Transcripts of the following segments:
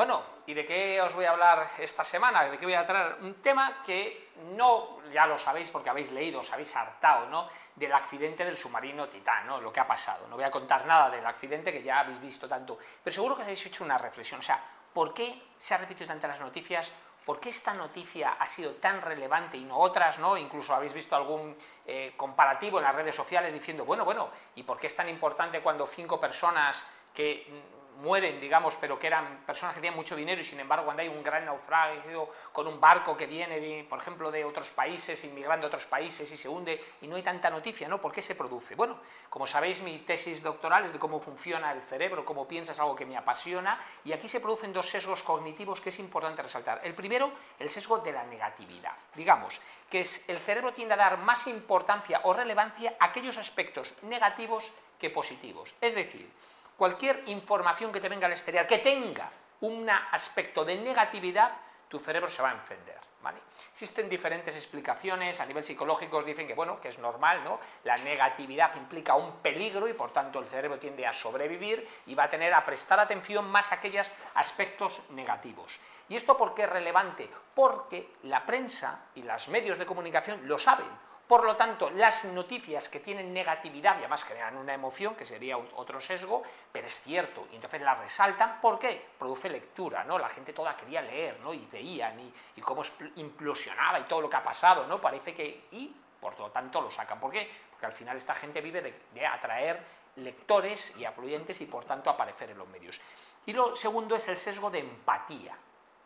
Bueno, ¿y de qué os voy a hablar esta semana? ¿De qué voy a traer? Un tema que no, ya lo sabéis porque habéis leído, os habéis hartado, ¿no? Del accidente del submarino Titán, ¿no? Lo que ha pasado. No voy a contar nada del accidente que ya habéis visto tanto, pero seguro que os habéis hecho una reflexión. O sea, ¿por qué se ha repetido tanto las noticias? ¿Por qué esta noticia ha sido tan relevante y no otras, ¿no? Incluso habéis visto algún eh, comparativo en las redes sociales diciendo, bueno, bueno, ¿y por qué es tan importante cuando cinco personas que mueren, digamos, pero que eran personas que tenían mucho dinero y sin embargo cuando hay un gran naufragio con un barco que viene, por ejemplo, de otros países, inmigrando a otros países y se hunde y no hay tanta noticia, ¿no? ¿Por qué se produce? Bueno, como sabéis, mi tesis doctoral es de cómo funciona el cerebro, cómo piensas, algo que me apasiona y aquí se producen dos sesgos cognitivos que es importante resaltar. El primero, el sesgo de la negatividad. Digamos que es, el cerebro tiende a dar más importancia o relevancia a aquellos aspectos negativos que positivos. Es decir, cualquier información que te venga al exterior que tenga un aspecto de negatividad, tu cerebro se va a encender. ¿vale? Existen diferentes explicaciones a nivel psicológico, dicen que bueno, que es normal, ¿no? La negatividad implica un peligro y por tanto el cerebro tiende a sobrevivir y va a tener a prestar atención más a aquellos aspectos negativos. ¿Y esto por qué es relevante? Porque la prensa y los medios de comunicación lo saben por lo tanto, las noticias que tienen negatividad y además crean una emoción, que sería otro sesgo, pero es cierto, y entonces la resaltan, ¿por qué? Produce lectura, ¿no? La gente toda quería leer, ¿no? Y veían, y, cómo implosionaba y todo lo que ha pasado, ¿no? Parece que... y por lo tanto lo sacan. ¿Por qué? Porque al final esta gente vive de, de atraer lectores y afluentes y por tanto aparecer en los medios. Y lo segundo es el sesgo de empatía.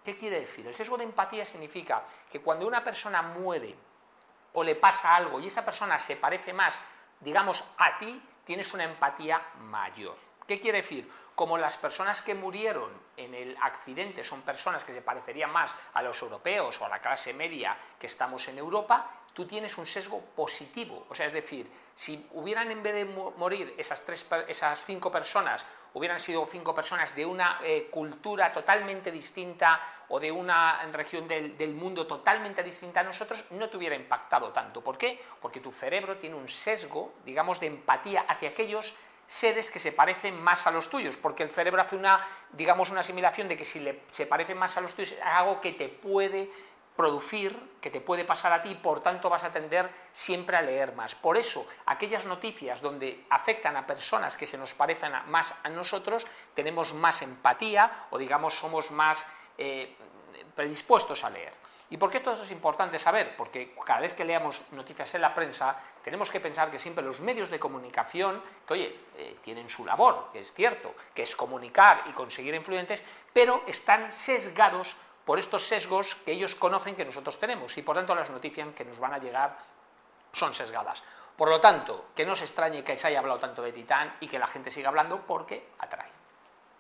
¿Qué quiere decir? El sesgo de empatía significa que cuando una persona muere o le pasa algo y esa persona se parece más, digamos, a ti, tienes una empatía mayor. ¿Qué quiere decir? Como las personas que murieron en el accidente son personas que se parecerían más a los europeos o a la clase media que estamos en Europa, tú tienes un sesgo positivo. O sea, es decir, si hubieran en vez de morir esas, tres, esas cinco personas, hubieran sido cinco personas de una eh, cultura totalmente distinta o de una región del, mundo totalmente distinta a nosotros, no te hubiera impactado tanto. ¿Por qué? Porque tu cerebro tiene un sesgo, digamos, de empatía hacia aquellos seres que se parecen más a los tuyos, porque el cerebro hace una, digamos, una asimilación de que si le, se parecen más a los tuyos es algo que te puede producir, que te puede pasar a ti, por tanto vas a tender siempre a leer más. Por eso, aquellas noticias donde afectan a personas que se nos parecen más a nosotros, tenemos más empatía o digamos somos más eh, predispuestos a leer. ¿Y por qué todo eso es importante saber? Porque cada vez que leamos noticias en la prensa, tenemos que pensar que siempre los medios de comunicación, que oye, eh, tienen su labor, que es cierto, que es comunicar y conseguir influyentes, pero están sesgados por estos sesgos que ellos conocen que nosotros tenemos y por tanto las noticias que nos van a llegar son sesgadas. Por lo tanto, que no se extrañe que se haya hablado tanto de Titán y que la gente siga hablando porque atrae.